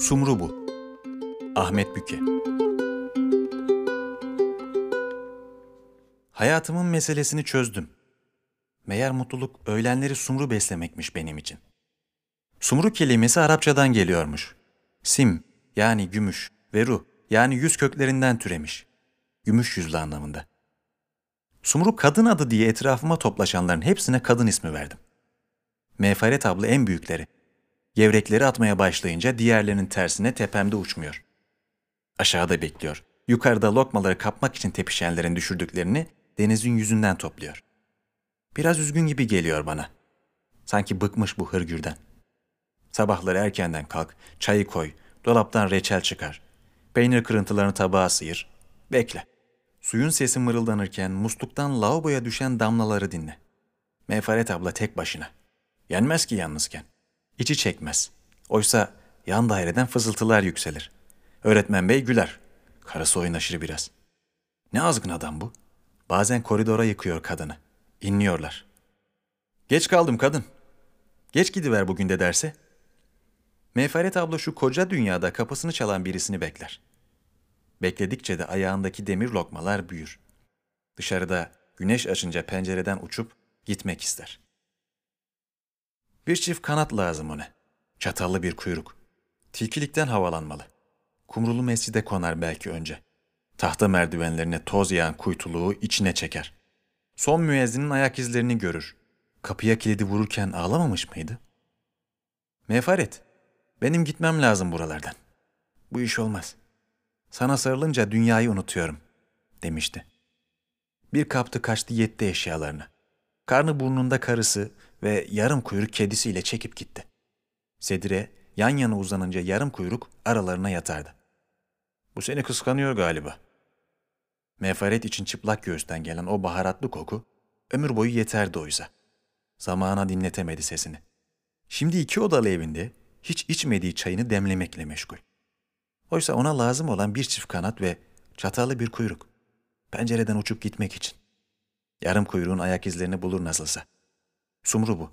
Sumru bu. Ahmet Büke. Hayatımın meselesini çözdüm. Meğer mutluluk öğlenleri sumru beslemekmiş benim için. Sumru kelimesi Arapçadan geliyormuş. Sim yani gümüş ve ruh yani yüz köklerinden türemiş. Gümüş yüzlü anlamında. Sumru kadın adı diye etrafıma toplaşanların hepsine kadın ismi verdim. Mefaret abla en büyükleri. Gevrekleri atmaya başlayınca diğerlerinin tersine tepemde uçmuyor. Aşağıda bekliyor. Yukarıda lokmaları kapmak için tepişenlerin düşürdüklerini denizin yüzünden topluyor. Biraz üzgün gibi geliyor bana. Sanki bıkmış bu hırgürden. Sabahları erkenden kalk, çayı koy, dolaptan reçel çıkar. Peynir kırıntılarını tabağa sıyır. Bekle. Suyun sesi mırıldanırken musluktan lavaboya düşen damlaları dinle. Mefaret abla tek başına. Yenmez ki yalnızken. İçi çekmez. Oysa yan daireden fızıltılar yükselir. Öğretmen bey güler. Karısı oynaşır biraz. Ne azgın adam bu. Bazen koridora yıkıyor kadını. İnliyorlar. Geç kaldım kadın. Geç gidiver bugün de derse. Mefaret abla şu koca dünyada kapısını çalan birisini bekler. Bekledikçe de ayağındaki demir lokmalar büyür. Dışarıda güneş açınca pencereden uçup gitmek ister. Bir çift kanat lazım ona. Çatallı bir kuyruk. Tilkilikten havalanmalı. Kumrulu mescide konar belki önce. Tahta merdivenlerine toz yağan kuytuluğu içine çeker. Son müezzinin ayak izlerini görür. Kapıya kilidi vururken ağlamamış mıydı? Mefaret, benim gitmem lazım buralardan. Bu iş olmaz. Sana sarılınca dünyayı unutuyorum, demişti. Bir kaptı kaçtı yetti eşyalarını. Karnı burnunda karısı ve yarım kuyruk kedisiyle çekip gitti. Sedire yan yana uzanınca yarım kuyruk aralarına yatardı. Bu seni kıskanıyor galiba. Mefaret için çıplak göğüsten gelen o baharatlı koku ömür boyu yeterdi oysa. Zamana dinletemedi sesini. Şimdi iki odalı evinde hiç içmediği çayını demlemekle meşgul. Oysa ona lazım olan bir çift kanat ve çatallı bir kuyruk. Pencereden uçup gitmek için. Yarım kuyruğun ayak izlerini bulur nasılsa. Sumru bu.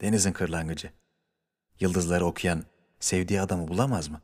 Denizin kırlangıcı. Yıldızları okuyan sevdiği adamı bulamaz mı?